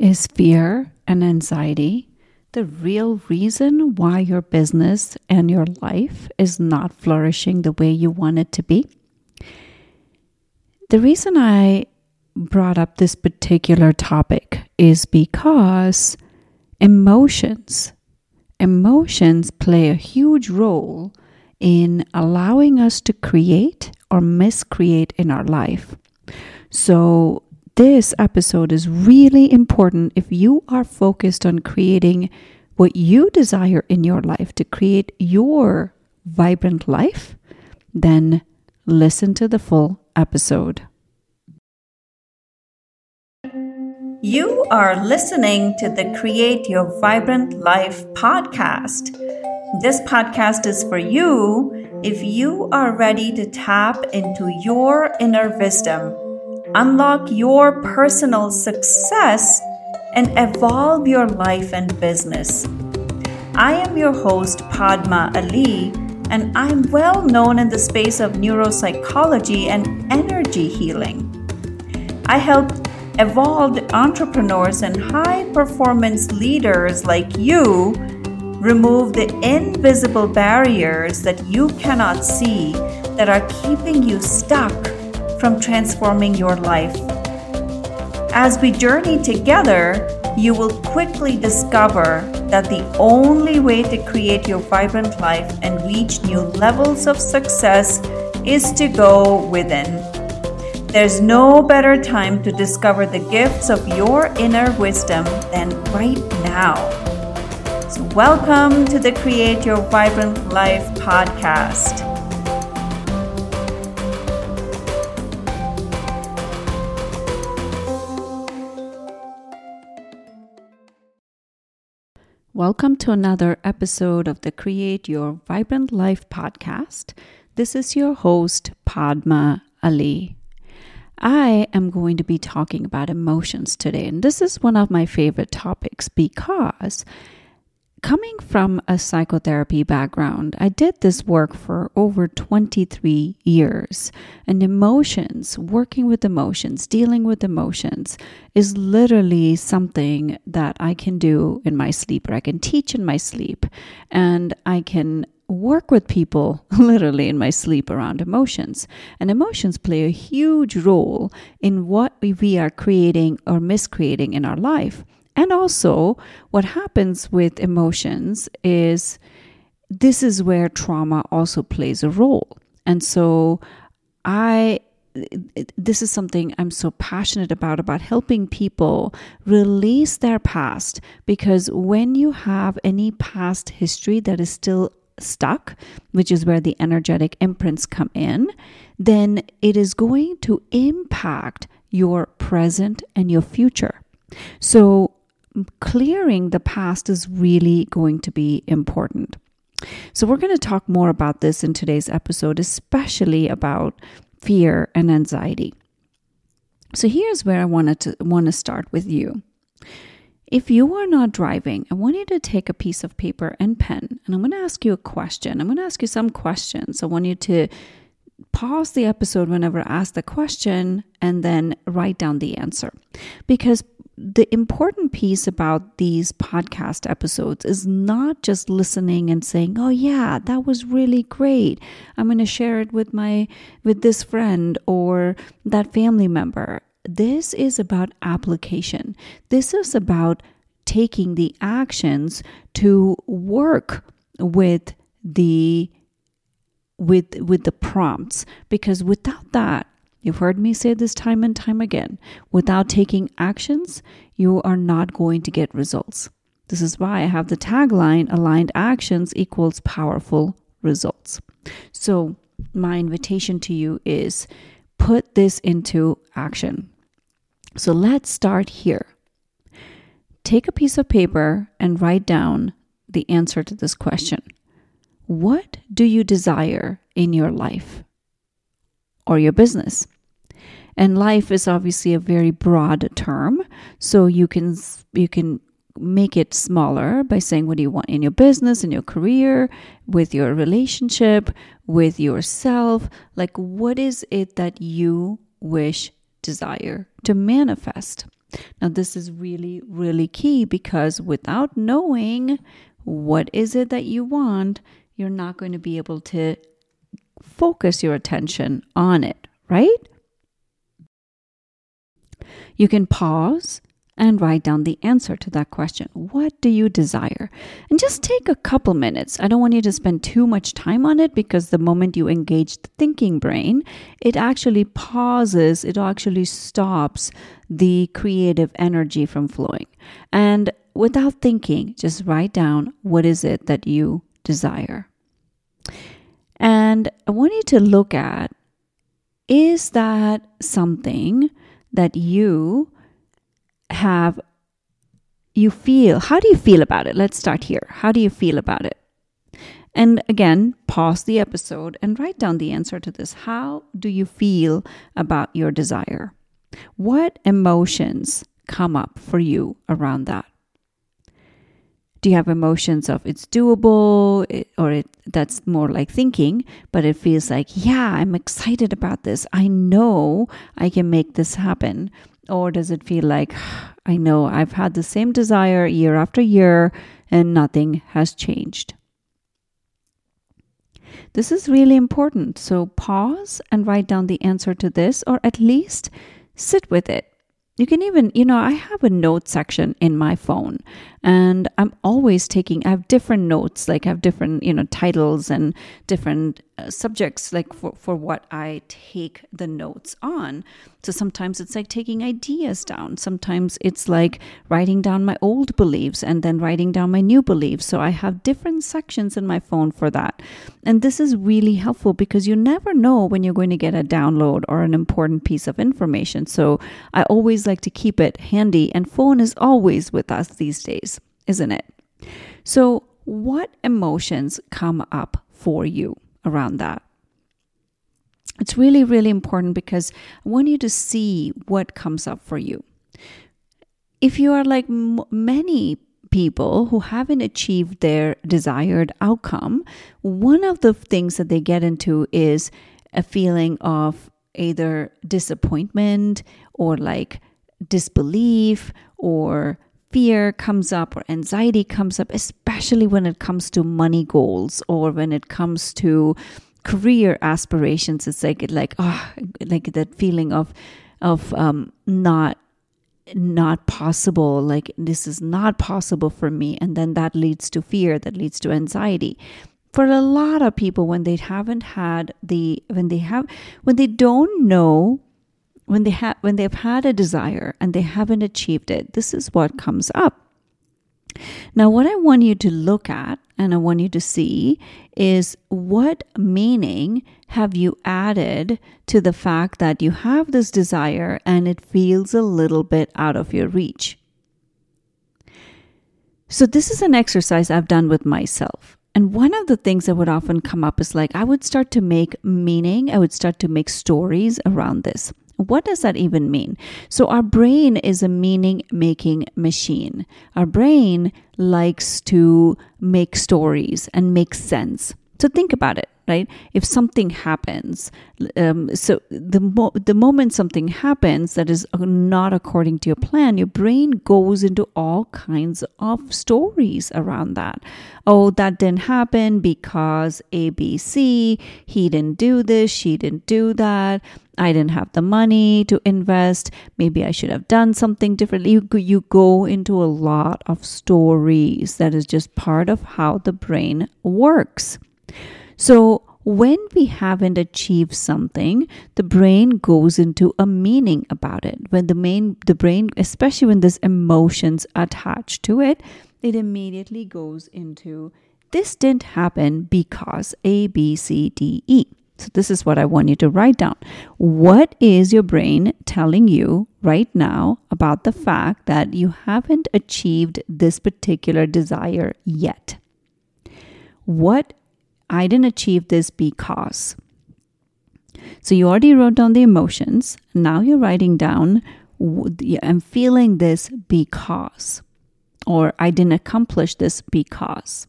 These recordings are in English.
Is fear and anxiety the real reason why your business and your life is not flourishing the way you want it to be? The reason I brought up this particular topic is because emotions emotions play a huge role in allowing us to create or miscreate in our life. So, this episode is really important if you are focused on creating what you desire in your life to create your vibrant life, then listen to the full episode. You are listening to the Create Your Vibrant Life podcast. This podcast is for you if you are ready to tap into your inner wisdom unlock your personal success, and evolve your life and business. I am your host, Padma Ali, and I'm well known in the space of neuropsychology and energy healing. I help evolved entrepreneurs and high performance leaders like you remove the invisible barriers that you cannot see that are keeping you stuck from transforming your life. As we journey together, you will quickly discover that the only way to create your vibrant life and reach new levels of success is to go within. There's no better time to discover the gifts of your inner wisdom than right now. So, welcome to the Create Your Vibrant Life podcast. Welcome to another episode of the Create Your Vibrant Life podcast. This is your host, Padma Ali. I am going to be talking about emotions today, and this is one of my favorite topics because coming from a psychotherapy background, I did this work for over 23 years. And emotions, working with emotions, dealing with emotions, is literally something that I can do in my sleep, or I can teach in my sleep, and I can work with people literally in my sleep around emotions. And emotions play a huge role in what we are creating or miscreating in our life. And also, what happens with emotions is this is where trauma also plays a role. And so, I this is something I'm so passionate about about helping people release their past because when you have any past history that is still stuck, which is where the energetic imprints come in, then it is going to impact your present and your future. So clearing the past is really going to be important. So, we're going to talk more about this in today's episode, especially about fear and anxiety. So, here's where I wanted to want to start with you. If you are not driving, I want you to take a piece of paper and pen, and I'm going to ask you a question. I'm going to ask you some questions. I want you to pause the episode whenever asked ask the question and then write down the answer. Because the important piece about these podcast episodes is not just listening and saying, "Oh yeah, that was really great. I'm going to share it with my with this friend or that family member." This is about application. This is about taking the actions to work with the with with the prompts because without that You've heard me say this time and time again. Without taking actions, you are not going to get results. This is why I have the tagline aligned actions equals powerful results. So, my invitation to you is put this into action. So, let's start here. Take a piece of paper and write down the answer to this question What do you desire in your life? or your business. And life is obviously a very broad term, so you can you can make it smaller by saying what do you want in your business, in your career, with your relationship, with yourself. Like, what is it that you wish, desire to manifest? Now, this is really, really key because without knowing what is it that you want, you're not going to be able to focus your attention on it, right? You can pause and write down the answer to that question. What do you desire? And just take a couple minutes. I don't want you to spend too much time on it because the moment you engage the thinking brain, it actually pauses, it actually stops the creative energy from flowing. And without thinking, just write down what is it that you desire. And I want you to look at is that something that you have you feel how do you feel about it? Let's start here. How do you feel about it? And again pause the episode and write down the answer to this. How do you feel about your desire? What emotions come up for you around that do you have emotions of it's doable or it that's more like thinking but it feels like yeah i'm excited about this i know i can make this happen or does it feel like, I know I've had the same desire year after year and nothing has changed? This is really important. So pause and write down the answer to this, or at least sit with it you can even, you know, I have a note section in my phone and I'm always taking, I have different notes, like I have different, you know, titles and different uh, subjects, like for, for what I take the notes on. So sometimes it's like taking ideas down. Sometimes it's like writing down my old beliefs and then writing down my new beliefs. So I have different sections in my phone for that. And this is really helpful because you never know when you're going to get a download or an important piece of information. So I always like to keep it handy, and phone is always with us these days, isn't it? So, what emotions come up for you around that? It's really, really important because I want you to see what comes up for you. If you are like m- many people who haven't achieved their desired outcome, one of the things that they get into is a feeling of either disappointment or like disbelief or fear comes up or anxiety comes up, especially when it comes to money goals or when it comes to career aspirations. It's like like oh, like that feeling of of um, not not possible like this is not possible for me and then that leads to fear that leads to anxiety for a lot of people when they haven't had the when they have when they don't know when they have when they've had a desire and they haven't achieved it this is what comes up. Now what i want you to look at and i want you to see is what meaning have you added to the fact that you have this desire and it feels a little bit out of your reach. So this is an exercise i've done with myself. And one of the things that would often come up is like, I would start to make meaning, I would start to make stories around this. What does that even mean? So, our brain is a meaning making machine. Our brain likes to make stories and make sense. So, think about it right? If something happens, um, so the mo- the moment something happens that is not according to your plan, your brain goes into all kinds of stories around that. Oh, that didn't happen because A, B, C. He didn't do this. She didn't do that. I didn't have the money to invest. Maybe I should have done something differently. You, you go into a lot of stories. That is just part of how the brain works. So, when we haven't achieved something, the brain goes into a meaning about it. When the main the brain, especially when there's emotions attached to it, it immediately goes into this didn't happen because A, B, C, D, E. So, this is what I want you to write down. What is your brain telling you right now about the fact that you haven't achieved this particular desire yet? What I didn't achieve this because. So you already wrote down the emotions. Now you're writing down, I'm feeling this because, or I didn't accomplish this because.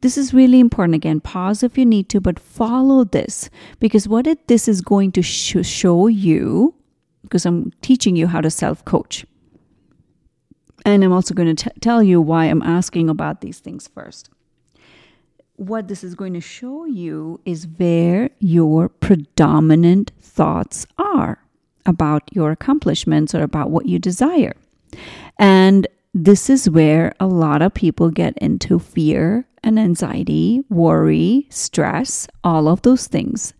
This is really important. Again, pause if you need to, but follow this because what it, this is going to sh- show you, because I'm teaching you how to self coach. And I'm also going to t- tell you why I'm asking about these things first. What this is going to show you is where your predominant thoughts are about your accomplishments or about what you desire. And this is where a lot of people get into fear and anxiety, worry, stress, all of those things.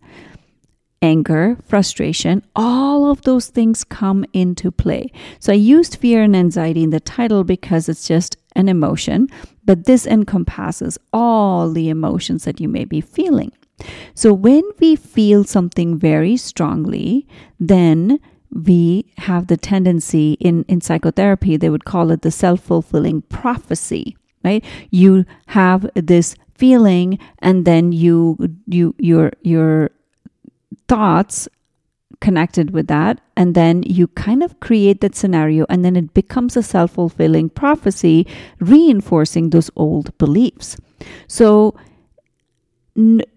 Anger, frustration, all of those things come into play. So I used fear and anxiety in the title because it's just an emotion, but this encompasses all the emotions that you may be feeling. So when we feel something very strongly, then we have the tendency in, in psychotherapy, they would call it the self fulfilling prophecy, right? You have this feeling and then you, you, your, your thoughts connected with that and then you kind of create that scenario and then it becomes a self-fulfilling prophecy reinforcing those old beliefs so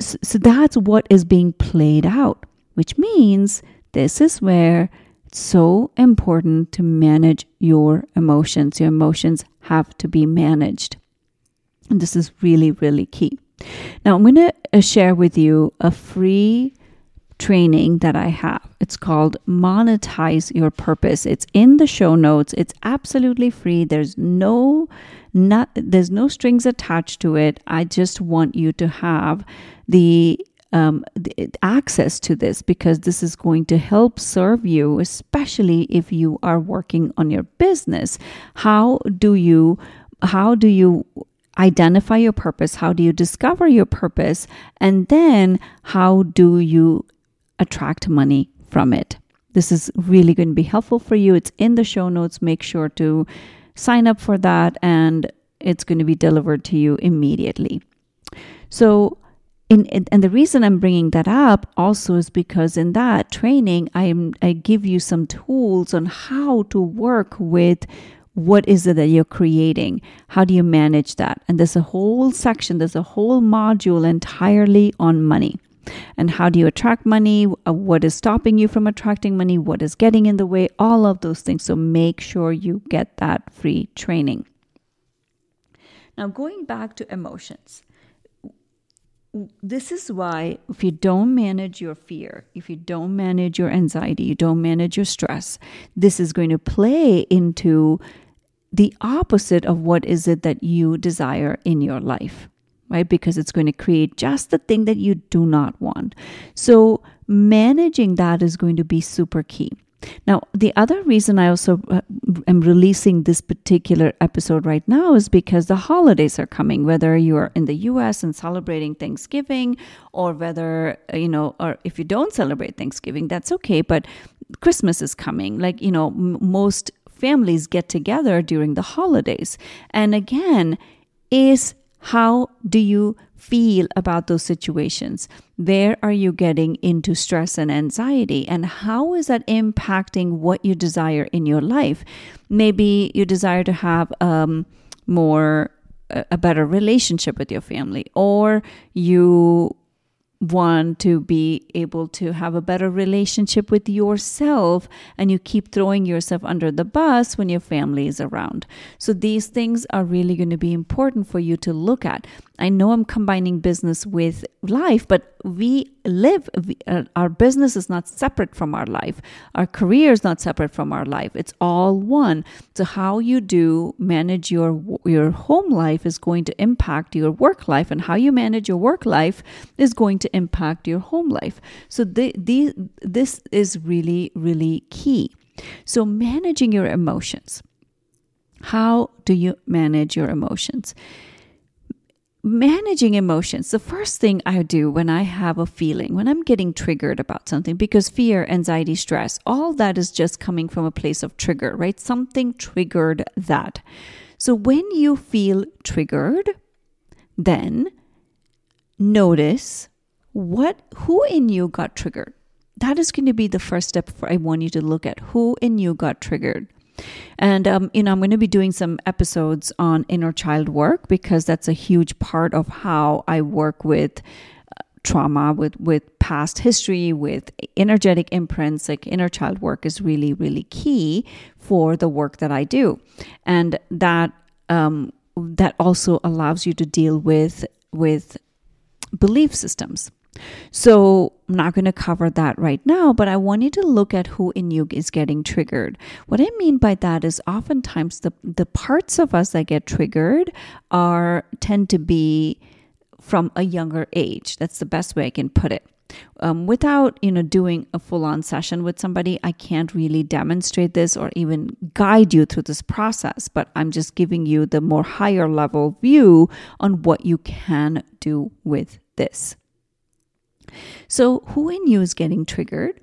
so that's what is being played out which means this is where it's so important to manage your emotions. Your emotions have to be managed. And this is really, really key. Now, I'm going to uh, share with you a free training that I have. It's called Monetize Your Purpose. It's in the show notes. It's absolutely free. There's no not there's no strings attached to it. I just want you to have the um, access to this because this is going to help serve you, especially if you are working on your business. How do you how do you identify your purpose? How do you discover your purpose? And then how do you attract money from it? This is really going to be helpful for you. It's in the show notes. Make sure to sign up for that and it's going to be delivered to you immediately. So, in, and the reason I'm bringing that up also is because in that training, I, I give you some tools on how to work with what is it that you're creating? How do you manage that? And there's a whole section, there's a whole module entirely on money. And how do you attract money? Uh, what is stopping you from attracting money? What is getting in the way? All of those things. So make sure you get that free training. Now, going back to emotions this is why if you don't manage your fear, if you don't manage your anxiety, you don't manage your stress, this is going to play into the opposite of what is it that you desire in your life, right? Because it's going to create just the thing that you do not want. So managing that is going to be super key. Now, the other reason I also uh, am releasing this particular episode right now is because the holidays are coming, whether you're in the US and celebrating Thanksgiving, or whether, uh, you know, or if you don't celebrate Thanksgiving, that's okay, but Christmas is coming. Like, you know, m- most families get together during the holidays. And again, is how do you feel about those situations? Where are you getting into stress and anxiety? And how is that impacting what you desire in your life? Maybe you desire to have um, more, a better relationship with your family, or you want to be able to have a better relationship with yourself and you keep throwing yourself under the bus when your family is around. So these things are really going to be important for you to look at. I know I'm combining business with life, but we live, we, uh, our business is not separate from our life. Our career is not separate from our life. It's all one. So how you do manage your your home life is going to impact your work life, and how you manage your work life is going to impact your home life. So the, the, this is really, really key. So managing your emotions. How do you manage your emotions? Managing emotions, the first thing I do when I have a feeling, when I'm getting triggered about something, because fear, anxiety, stress, all that is just coming from a place of trigger, right? Something triggered that. So when you feel triggered, then notice what who in you got triggered. That is going to be the first step for I want you to look at who in you got triggered. And, um, you know, I'm going to be doing some episodes on inner child work because that's a huge part of how I work with uh, trauma with with past history with energetic imprints. Like inner child work is really really key for the work that i do. And that um, that also allows you to deal with with belief systems so I'm not going to cover that right now, but I want you to look at who in you is getting triggered. What I mean by that is oftentimes the the parts of us that get triggered are tend to be from a younger age. That's the best way I can put it. Um, without you know doing a full-on session with somebody i can't really demonstrate this or even guide you through this process but i'm just giving you the more higher level view on what you can do with this so who in you is getting triggered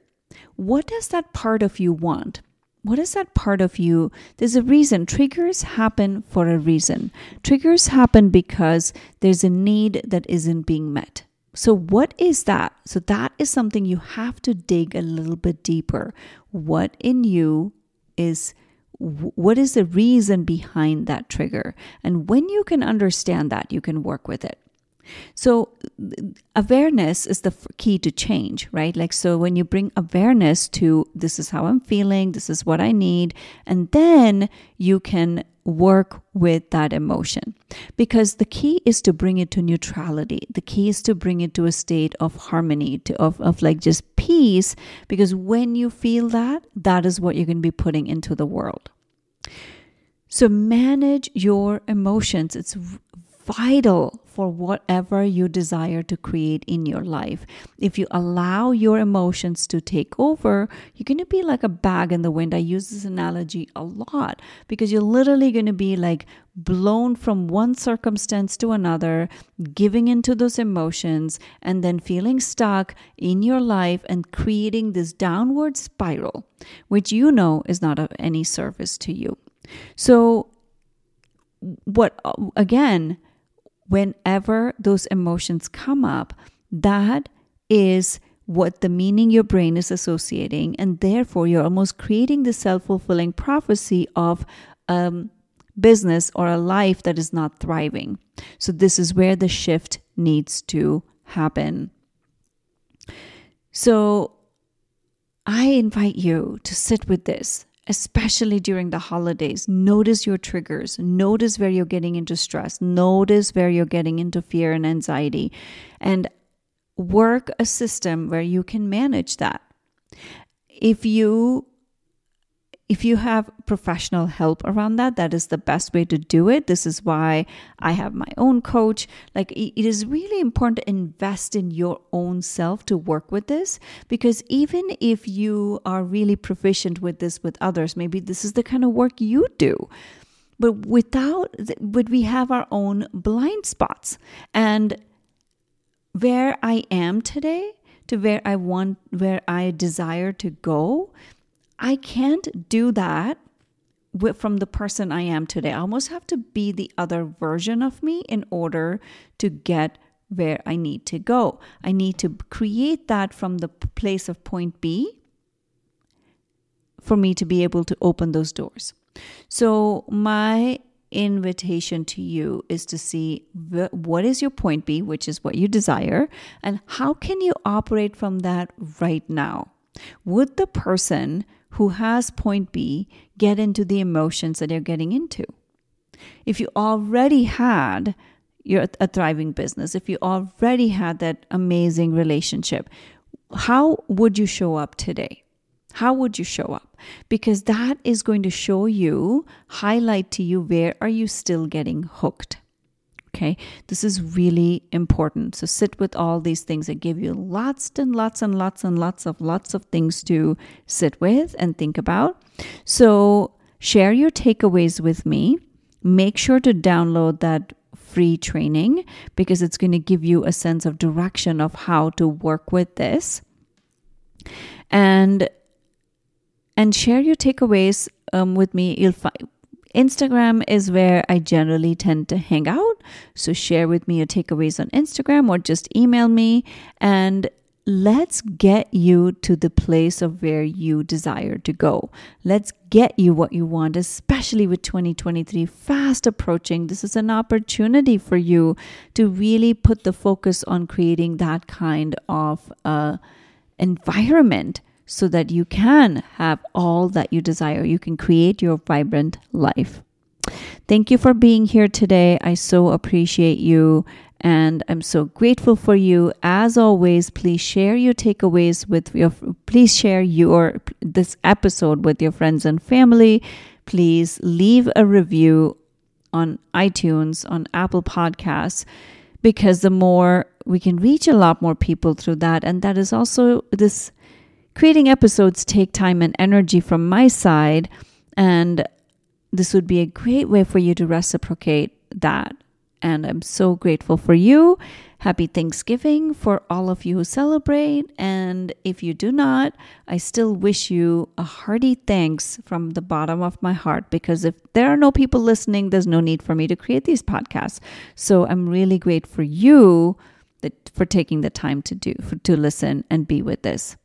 what does that part of you want what is that part of you? There's a reason. Triggers happen for a reason. Triggers happen because there's a need that isn't being met. So, what is that? So, that is something you have to dig a little bit deeper. What in you is what is the reason behind that trigger? And when you can understand that, you can work with it. So, awareness is the key to change, right? Like, so when you bring awareness to this is how I'm feeling, this is what I need, and then you can work with that emotion. Because the key is to bring it to neutrality. The key is to bring it to a state of harmony to, of, of like just peace because when you feel that that is what you're going to be putting into the world. So manage your emotions. It's vital for whatever you desire to create in your life. If you allow your emotions to take over, you're going to be like a bag in the wind. I use this analogy a lot because you're literally going to be like blown from one circumstance to another, giving into those emotions, and then feeling stuck in your life and creating this downward spiral, which you know is not of any service to you. So, what again? Whenever those emotions come up, that is what the meaning your brain is associating. And therefore, you're almost creating the self fulfilling prophecy of um, business or a life that is not thriving. So, this is where the shift needs to happen. So, I invite you to sit with this especially during the holidays. Notice your triggers. Notice where you're getting into stress. Notice where you're getting into fear and anxiety. And work a system where you can manage that. If you if you have professional help around that, that is the best way to do it. This is why I have my own coach. Like, it is really important to invest in your own self to work with this because even if you are really proficient with this with others, maybe this is the kind of work you do. But without, but we have our own blind spots. And where I am today to where I want, where I desire to go, I can't do that with, from the person I am today. I almost have to be the other version of me in order to get where I need to go. I need to create that from the place of point B for me to be able to open those doors. So, my invitation to you is to see what is your point B, which is what you desire, and how can you operate from that right now? Would the person who has point B get into the emotions that you're getting into. If you already had your a thriving business, if you already had that amazing relationship, how would you show up today? How would you show up? Because that is going to show you, highlight to you where are you still getting hooked. Okay, this is really important. So sit with all these things. I give you lots and lots and lots and lots of lots of things to sit with and think about. So share your takeaways with me. Make sure to download that free training because it's going to give you a sense of direction of how to work with this. And and share your takeaways um, with me. You'll find Instagram is where I generally tend to hang out. So share with me your takeaways on Instagram or just email me. And let's get you to the place of where you desire to go. Let's get you what you want, especially with 2023 fast approaching. This is an opportunity for you to really put the focus on creating that kind of uh, environment so that you can have all that you desire. You can create your vibrant life. Thank you for being here today. I so appreciate you and I'm so grateful for you. As always, please share your takeaways with your please share your this episode with your friends and family. Please leave a review on iTunes, on Apple Podcasts because the more we can reach a lot more people through that and that is also this creating episodes take time and energy from my side and this would be a great way for you to reciprocate that and I'm so grateful for you. Happy Thanksgiving for all of you who celebrate. And if you do not, I still wish you a hearty thanks from the bottom of my heart because if there are no people listening, there's no need for me to create these podcasts. So I'm really grateful for you that, for taking the time to do, for, to listen and be with this.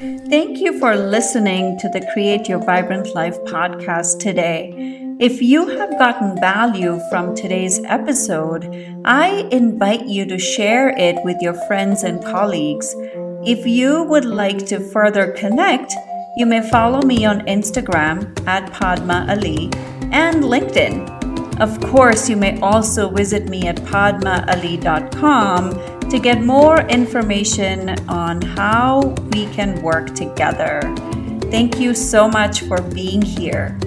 Thank you for listening to the Create Your Vibrant Life podcast today. If you have gotten value from today's episode, I invite you to share it with your friends and colleagues. If you would like to further connect, you may follow me on Instagram at Padma Ali and LinkedIn. Of course, you may also visit me at padmaali.com to get more information on how we can work together. Thank you so much for being here.